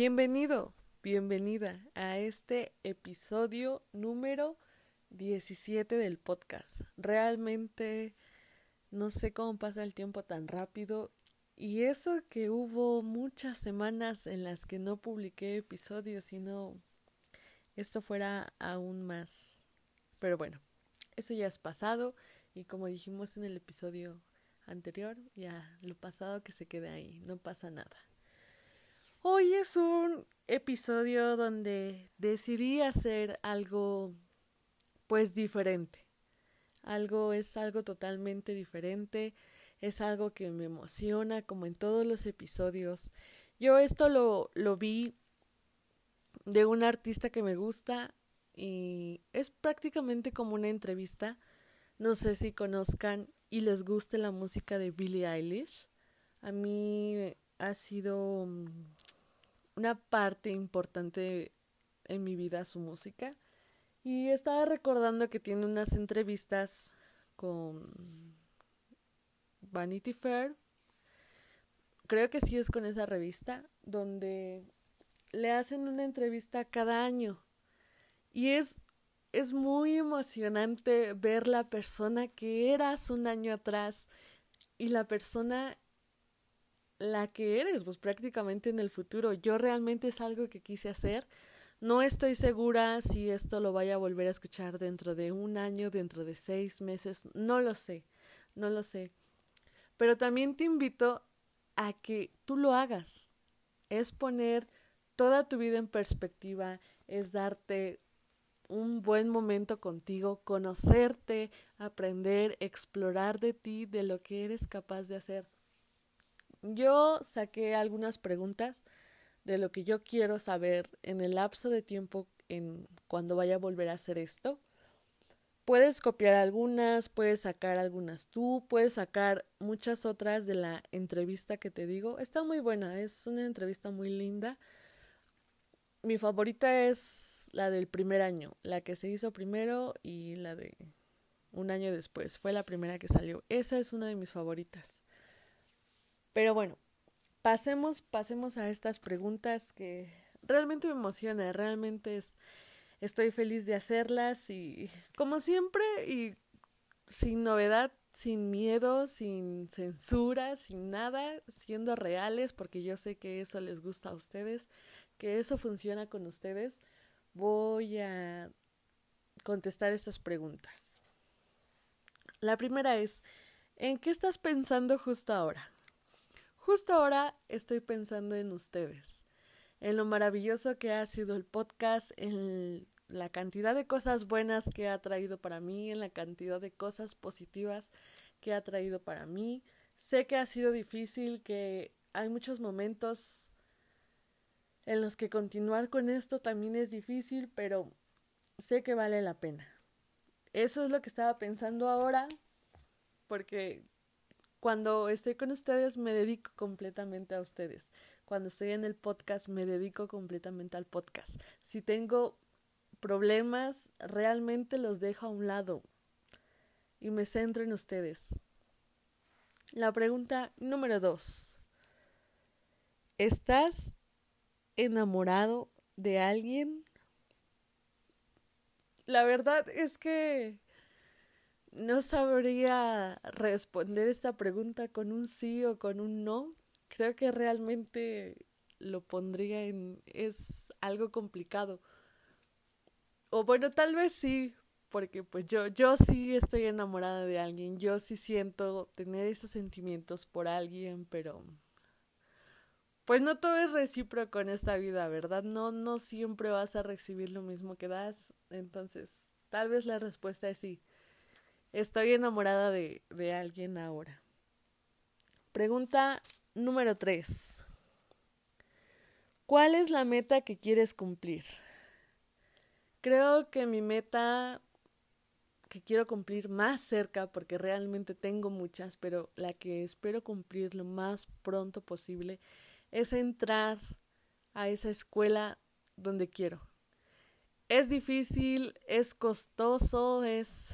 Bienvenido, bienvenida a este episodio número 17 del podcast. Realmente no sé cómo pasa el tiempo tan rápido y eso que hubo muchas semanas en las que no publiqué episodios, sino esto fuera aún más. Pero bueno, eso ya es pasado y como dijimos en el episodio anterior, ya lo pasado que se quede ahí, no pasa nada. Hoy es un episodio donde decidí hacer algo pues diferente. Algo es algo totalmente diferente, es algo que me emociona como en todos los episodios. Yo esto lo, lo vi de un artista que me gusta y es prácticamente como una entrevista. No sé si conozcan y les guste la música de Billie Eilish. A mí ha sido mm, una parte importante en mi vida su música. Y estaba recordando que tiene unas entrevistas con Vanity Fair. Creo que sí es con esa revista, donde le hacen una entrevista cada año. Y es, es muy emocionante ver la persona que eras un año atrás y la persona la que eres, pues prácticamente en el futuro. Yo realmente es algo que quise hacer. No estoy segura si esto lo vaya a volver a escuchar dentro de un año, dentro de seis meses, no lo sé, no lo sé. Pero también te invito a que tú lo hagas. Es poner toda tu vida en perspectiva, es darte un buen momento contigo, conocerte, aprender, explorar de ti, de lo que eres capaz de hacer. Yo saqué algunas preguntas de lo que yo quiero saber en el lapso de tiempo en cuando vaya a volver a hacer esto. Puedes copiar algunas, puedes sacar algunas tú, puedes sacar muchas otras de la entrevista que te digo. Está muy buena, es una entrevista muy linda. Mi favorita es la del primer año, la que se hizo primero y la de un año después. Fue la primera que salió. Esa es una de mis favoritas. Pero bueno, pasemos, pasemos a estas preguntas que realmente me emociona, realmente es, estoy feliz de hacerlas y como siempre y sin novedad, sin miedo, sin censura, sin nada, siendo reales, porque yo sé que eso les gusta a ustedes, que eso funciona con ustedes, voy a contestar estas preguntas. La primera es, ¿en qué estás pensando justo ahora? Justo ahora estoy pensando en ustedes, en lo maravilloso que ha sido el podcast, en la cantidad de cosas buenas que ha traído para mí, en la cantidad de cosas positivas que ha traído para mí. Sé que ha sido difícil, que hay muchos momentos en los que continuar con esto también es difícil, pero sé que vale la pena. Eso es lo que estaba pensando ahora, porque cuando estoy con ustedes me dedico completamente a ustedes. Cuando estoy en el podcast me dedico completamente al podcast. Si tengo problemas, realmente los dejo a un lado y me centro en ustedes. La pregunta número dos. ¿Estás enamorado de alguien? La verdad es que no sabría responder esta pregunta con un sí o con un no. Creo que realmente lo pondría en... es algo complicado. O bueno, tal vez sí, porque pues yo, yo sí estoy enamorada de alguien, yo sí siento tener esos sentimientos por alguien, pero pues no todo es recíproco en esta vida, ¿verdad? No, no siempre vas a recibir lo mismo que das, entonces tal vez la respuesta es sí. Estoy enamorada de, de alguien ahora. Pregunta número 3. ¿Cuál es la meta que quieres cumplir? Creo que mi meta que quiero cumplir más cerca, porque realmente tengo muchas, pero la que espero cumplir lo más pronto posible es entrar a esa escuela donde quiero. Es difícil, es costoso, es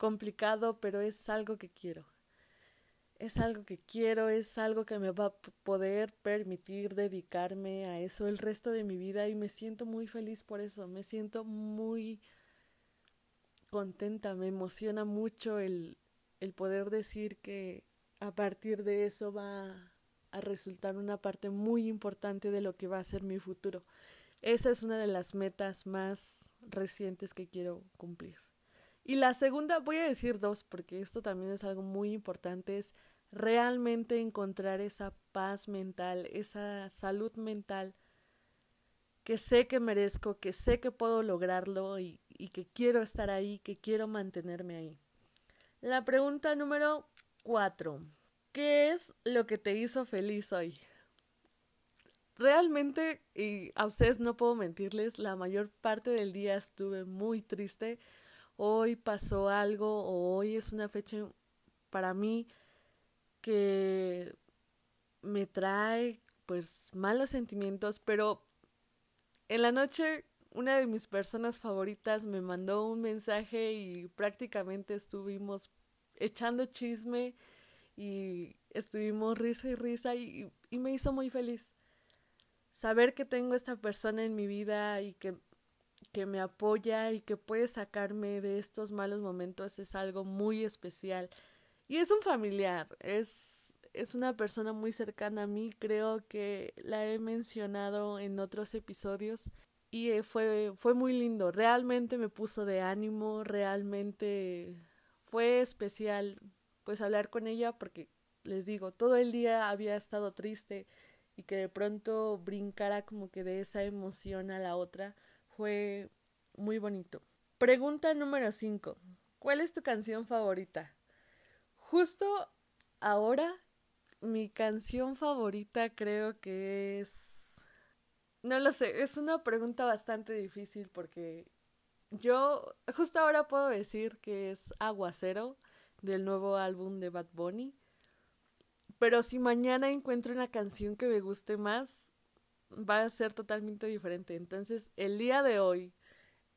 complicado, pero es algo que quiero. es algo que quiero, es algo que me va a poder permitir dedicarme a eso el resto de mi vida y me siento muy feliz por eso, me siento muy contenta, me emociona mucho el, el poder decir que a partir de eso va a resultar una parte muy importante de lo que va a ser mi futuro. Esa es una de las metas más recientes que quiero cumplir. Y la segunda, voy a decir dos, porque esto también es algo muy importante, es realmente encontrar esa paz mental, esa salud mental que sé que merezco, que sé que puedo lograrlo y, y que quiero estar ahí, que quiero mantenerme ahí. La pregunta número cuatro. ¿Qué es lo que te hizo feliz hoy? Realmente, y a ustedes no puedo mentirles, la mayor parte del día estuve muy triste. Hoy pasó algo o hoy es una fecha para mí que me trae pues malos sentimientos, pero en la noche una de mis personas favoritas me mandó un mensaje y prácticamente estuvimos echando chisme y estuvimos risa y risa y, y me hizo muy feliz. Saber que tengo esta persona en mi vida y que, que me apoya y que puede sacarme de estos malos momentos es algo muy especial. Y es un familiar, es, es una persona muy cercana a mí, creo que la he mencionado en otros episodios y eh, fue, fue muy lindo, realmente me puso de ánimo, realmente fue especial pues hablar con ella porque les digo, todo el día había estado triste y que de pronto brincara como que de esa emoción a la otra fue muy bonito. Pregunta número 5. ¿Cuál es tu canción favorita? Justo ahora, mi canción favorita creo que es... No lo sé, es una pregunta bastante difícil porque yo justo ahora puedo decir que es Aguacero del nuevo álbum de Bad Bunny. Pero si mañana encuentro una canción que me guste más, va a ser totalmente diferente. Entonces, el día de hoy,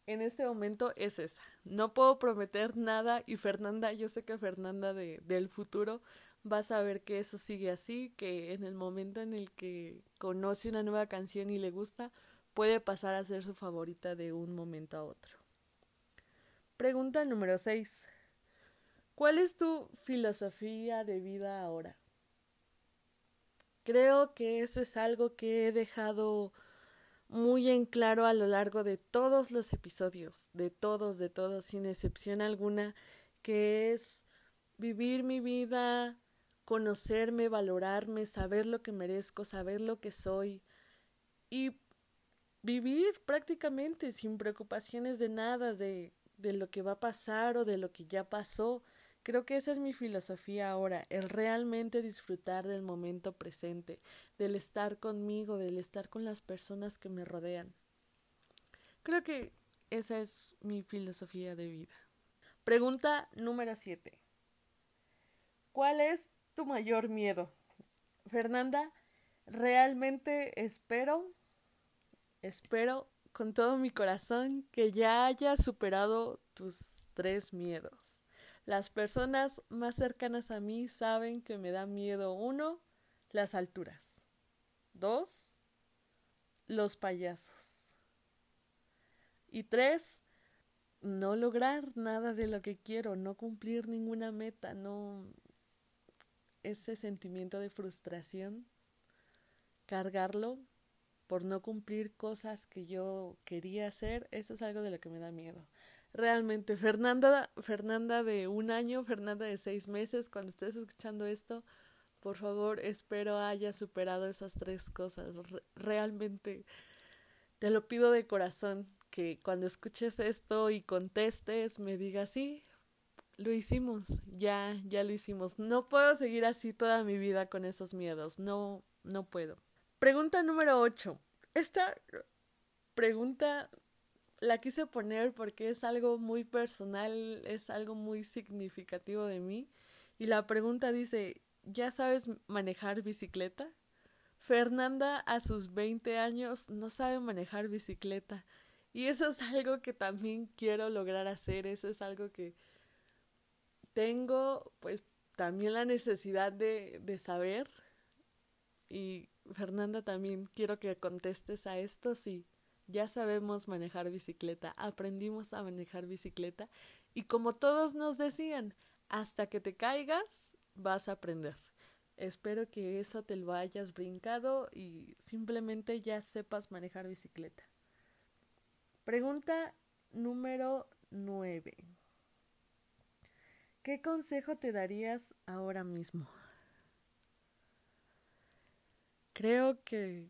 en este momento es esa. No puedo prometer nada y Fernanda, yo sé que Fernanda de, del futuro va a saber que eso sigue así, que en el momento en el que conoce una nueva canción y le gusta, puede pasar a ser su favorita de un momento a otro. Pregunta número 6. ¿Cuál es tu filosofía de vida ahora? Creo que eso es algo que he dejado muy en claro a lo largo de todos los episodios, de todos, de todos, sin excepción alguna, que es vivir mi vida, conocerme, valorarme, saber lo que merezco, saber lo que soy y vivir prácticamente sin preocupaciones de nada, de, de lo que va a pasar o de lo que ya pasó. Creo que esa es mi filosofía ahora, el realmente disfrutar del momento presente, del estar conmigo, del estar con las personas que me rodean. Creo que esa es mi filosofía de vida. Pregunta número 7. ¿Cuál es tu mayor miedo? Fernanda, realmente espero, espero con todo mi corazón que ya hayas superado tus tres miedos. Las personas más cercanas a mí saben que me da miedo uno, las alturas. Dos, los payasos. Y tres, no lograr nada de lo que quiero, no cumplir ninguna meta, no ese sentimiento de frustración, cargarlo por no cumplir cosas que yo quería hacer, eso es algo de lo que me da miedo realmente. Fernanda, Fernanda de un año, Fernanda de seis meses, cuando estés escuchando esto, por favor, espero haya superado esas tres cosas. realmente te lo pido de corazón que cuando escuches esto y contestes me digas sí, lo hicimos, ya, ya lo hicimos. No puedo seguir así toda mi vida con esos miedos, no, no puedo. Pregunta número ocho. Esta pregunta la quise poner porque es algo muy personal, es algo muy significativo de mí. Y la pregunta dice, ¿ya sabes manejar bicicleta? Fernanda a sus 20 años no sabe manejar bicicleta. Y eso es algo que también quiero lograr hacer, eso es algo que tengo, pues también la necesidad de, de saber. Y Fernanda, también quiero que contestes a esto. Sí, ya sabemos manejar bicicleta, aprendimos a manejar bicicleta. Y como todos nos decían, hasta que te caigas, vas a aprender. Espero que eso te lo hayas brincado y simplemente ya sepas manejar bicicleta. Pregunta número 9. ¿Qué consejo te darías ahora mismo? Creo que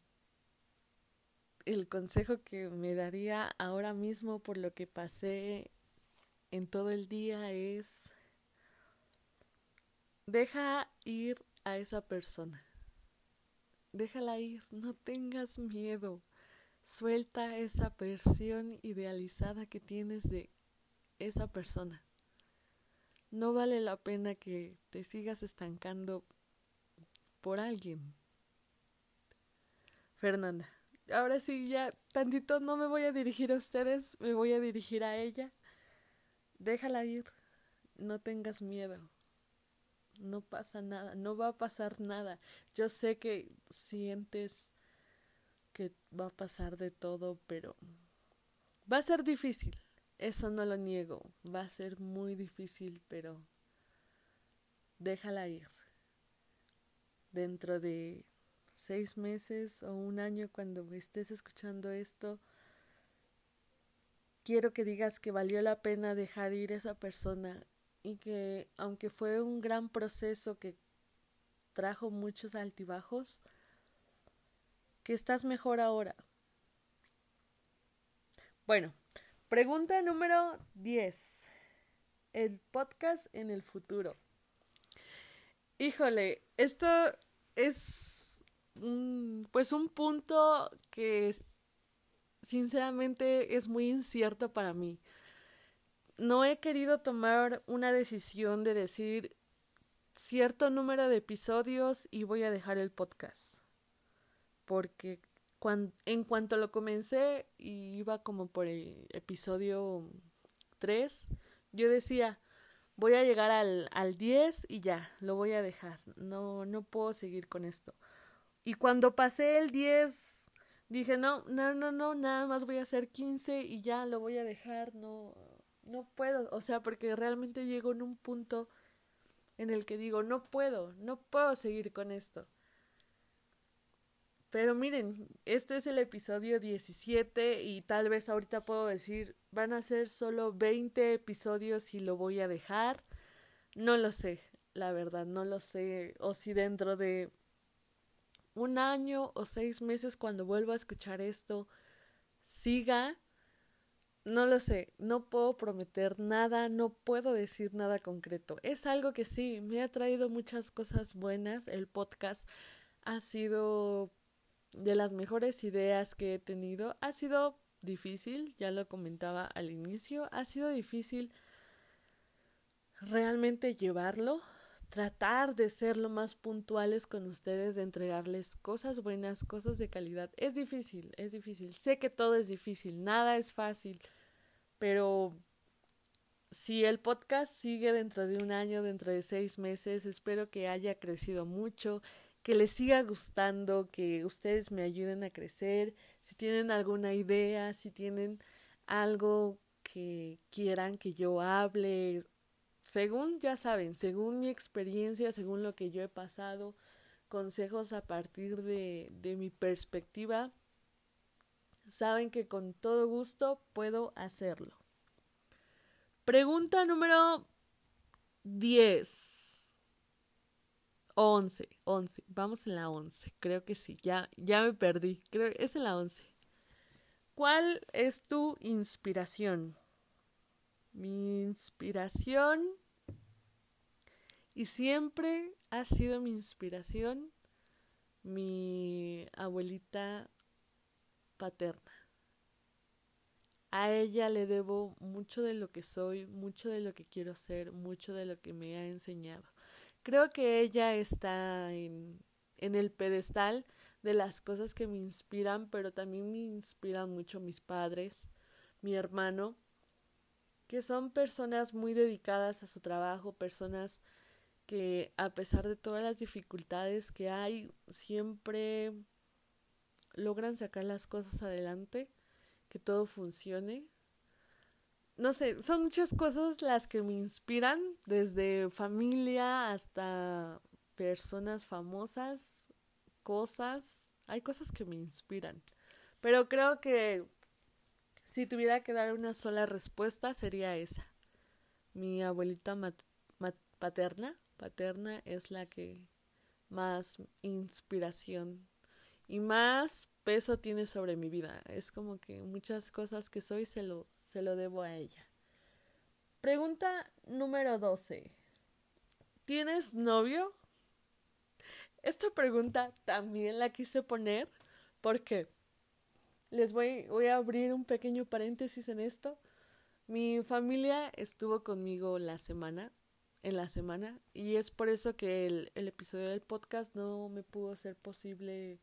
el consejo que me daría ahora mismo por lo que pasé en todo el día es deja ir a esa persona. Déjala ir, no tengas miedo. Suelta esa versión idealizada que tienes de esa persona. No vale la pena que te sigas estancando por alguien. Fernanda, ahora sí ya tantito no me voy a dirigir a ustedes, me voy a dirigir a ella. Déjala ir, no tengas miedo. No pasa nada, no va a pasar nada. Yo sé que sientes que va a pasar de todo, pero va a ser difícil. Eso no lo niego. Va a ser muy difícil, pero déjala ir. Dentro de seis meses o un año cuando estés escuchando esto, quiero que digas que valió la pena dejar ir a esa persona y que aunque fue un gran proceso que trajo muchos altibajos, que estás mejor ahora. Bueno, pregunta número 10. El podcast en el futuro. Híjole, esto es pues un punto que sinceramente es muy incierto para mí no he querido tomar una decisión de decir cierto número de episodios y voy a dejar el podcast. Porque en cuanto lo comencé y iba como por el episodio 3, yo decía, voy a llegar al, al 10 y ya, lo voy a dejar. No, no puedo seguir con esto. Y cuando pasé el 10, dije, no, no, no, no, nada más voy a hacer 15 y ya lo voy a dejar, no, no puedo, o sea, porque realmente llego en un punto en el que digo, no puedo, no puedo seguir con esto. Pero miren, este es el episodio 17 y tal vez ahorita puedo decir, van a ser solo 20 episodios y lo voy a dejar. No lo sé, la verdad, no lo sé. O si dentro de un año o seis meses cuando vuelva a escuchar esto, siga no lo sé, no puedo prometer nada, no puedo decir nada concreto. Es algo que sí, me ha traído muchas cosas buenas. El podcast ha sido de las mejores ideas que he tenido. Ha sido difícil, ya lo comentaba al inicio, ha sido difícil realmente llevarlo, tratar de ser lo más puntuales con ustedes, de entregarles cosas buenas, cosas de calidad. Es difícil, es difícil. Sé que todo es difícil, nada es fácil, pero si el podcast sigue dentro de un año, dentro de seis meses, espero que haya crecido mucho, que les siga gustando, que ustedes me ayuden a crecer. Si tienen alguna idea, si tienen algo que quieran que yo hable, según ya saben, según mi experiencia, según lo que yo he pasado, consejos a partir de, de mi perspectiva, saben que con todo gusto puedo hacerlo. Pregunta número 10. 11, 11. Vamos en la 11. Creo que sí. Ya, ya me perdí. Creo que es en la 11. ¿Cuál es tu inspiración? Mi inspiración y siempre ha sido mi inspiración mi abuelita paterna. A ella le debo mucho de lo que soy, mucho de lo que quiero ser, mucho de lo que me ha enseñado. Creo que ella está en, en el pedestal de las cosas que me inspiran, pero también me inspiran mucho mis padres, mi hermano, que son personas muy dedicadas a su trabajo, personas que a pesar de todas las dificultades que hay, siempre logran sacar las cosas adelante, que todo funcione. No sé, son muchas cosas las que me inspiran, desde familia hasta personas famosas, cosas, hay cosas que me inspiran. Pero creo que si tuviera que dar una sola respuesta sería esa. Mi abuelita paterna, paterna es la que más inspiración y más peso tiene sobre mi vida. Es como que muchas cosas que soy se lo, se lo debo a ella. Pregunta número 12. ¿Tienes novio? Esta pregunta también la quise poner porque les voy, voy a abrir un pequeño paréntesis en esto. Mi familia estuvo conmigo la semana, en la semana, y es por eso que el, el episodio del podcast no me pudo ser posible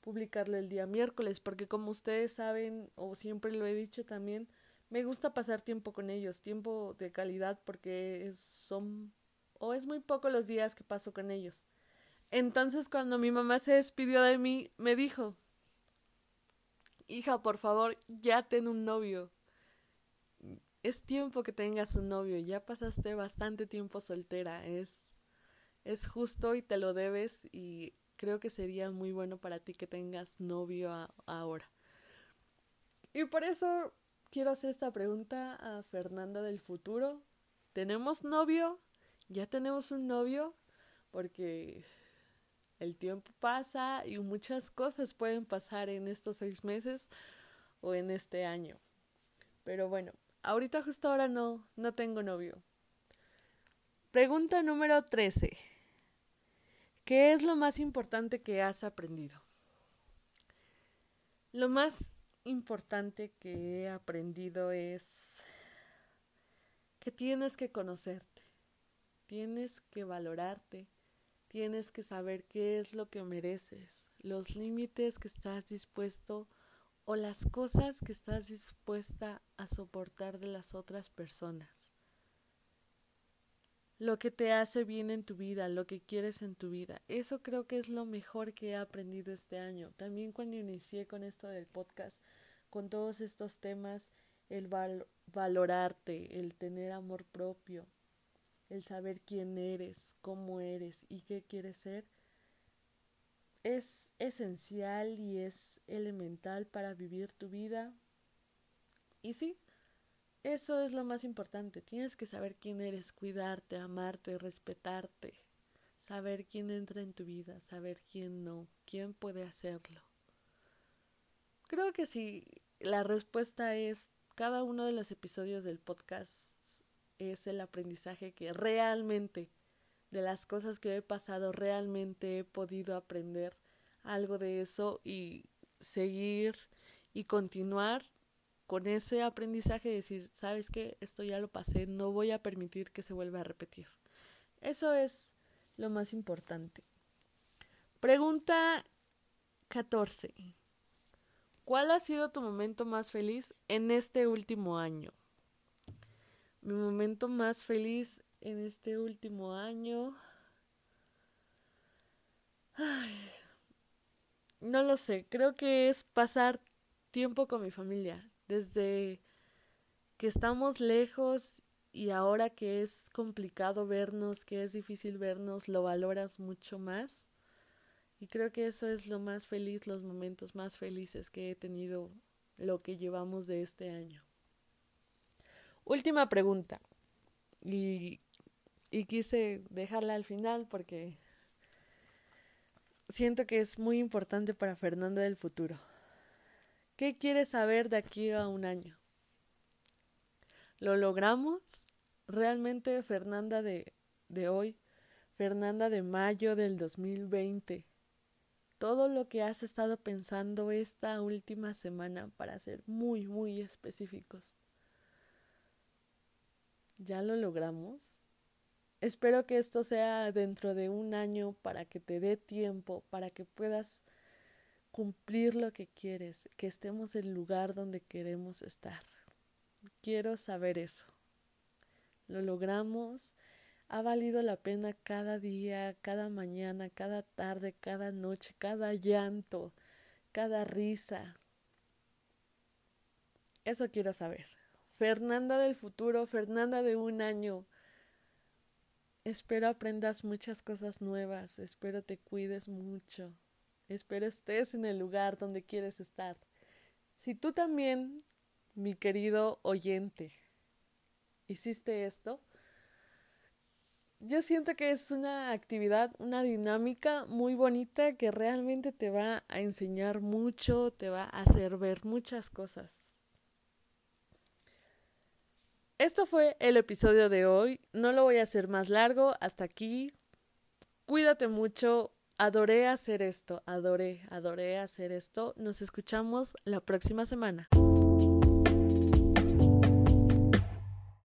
publicarlo el día miércoles, porque como ustedes saben, o siempre lo he dicho también, me gusta pasar tiempo con ellos, tiempo de calidad, porque son, o es muy poco los días que paso con ellos. Entonces cuando mi mamá se despidió de mí, me dijo, hija, por favor, ya ten un novio. Es tiempo que tengas un novio, ya pasaste bastante tiempo soltera, es, es justo y te lo debes y creo que sería muy bueno para ti que tengas novio ahora. Y por eso quiero hacer esta pregunta a Fernanda del futuro. ¿Tenemos novio? ¿Ya tenemos un novio? Porque el tiempo pasa y muchas cosas pueden pasar en estos seis meses o en este año. Pero bueno, ahorita justo ahora no, no tengo novio. Pregunta número 13. ¿Qué es lo más importante que has aprendido? Lo más importante que he aprendido es que tienes que conocerte, tienes que valorarte, Tienes que saber qué es lo que mereces, los límites que estás dispuesto o las cosas que estás dispuesta a soportar de las otras personas. Lo que te hace bien en tu vida, lo que quieres en tu vida. Eso creo que es lo mejor que he aprendido este año. También cuando inicié con esto del podcast, con todos estos temas, el valorarte, el tener amor propio, el saber quién eres, cómo eres y qué quieres ser, es esencial y es elemental para vivir tu vida. Y sí, eso es lo más importante. Tienes que saber quién eres, cuidarte, amarte, respetarte, saber quién entra en tu vida, saber quién no, quién puede hacerlo. Creo que si la respuesta es cada uno de los episodios del podcast es el aprendizaje que realmente, de las cosas que he pasado, realmente he podido aprender algo de eso y seguir y continuar con ese aprendizaje y decir, ¿sabes qué? Esto ya lo pasé, no voy a permitir que se vuelva a repetir. Eso es lo más importante. Pregunta 14. ¿Cuál ha sido tu momento más feliz en este último año? Mi momento más feliz en este último año. no lo sé, creo que es pasar tiempo con mi familia. Desde que estamos lejos y ahora que es complicado vernos, que es difícil vernos, lo valoras mucho más. Y creo que eso es lo más feliz, los momentos más felices que he tenido, lo que llevamos de este año. Última pregunta. Y, quise dejarla al final porque siento que es muy importante para Fernanda del futuro. ¿Qué quieres saber de aquí a un año? ¿Lo logramos? Realmente Fernanda de, de hoy, Fernanda de mayo del 2020, todo lo que has estado pensando esta última semana para ser muy, muy específicos ya lo logramos. Espero que esto sea dentro de un año para que te dé tiempo, para que puedas cumplir lo que quieres, que estemos en el lugar donde queremos estar. Quiero saber eso. Lo logramos. ha valido la pena cada día, cada mañana, cada tarde, cada noche, cada llanto, cada risa. Eso quiero saber. Fernanda del futuro, Fernanda de un año. Espero aprendas muchas cosas nuevas, espero te cuides mucho, espero estés en el lugar donde quieres estar. Si tú también, mi querido oyente, hiciste esto, yo siento que es una actividad, una dinámica muy bonita que realmente te va a enseñar mucho, te va a hacer ver muchas cosas. Esto fue el episodio de hoy. No lo voy a hacer más largo. Hasta aquí. Cuídate mucho. Adoré hacer esto. Adoré, adoré hacer esto. Nos escuchamos la próxima semana.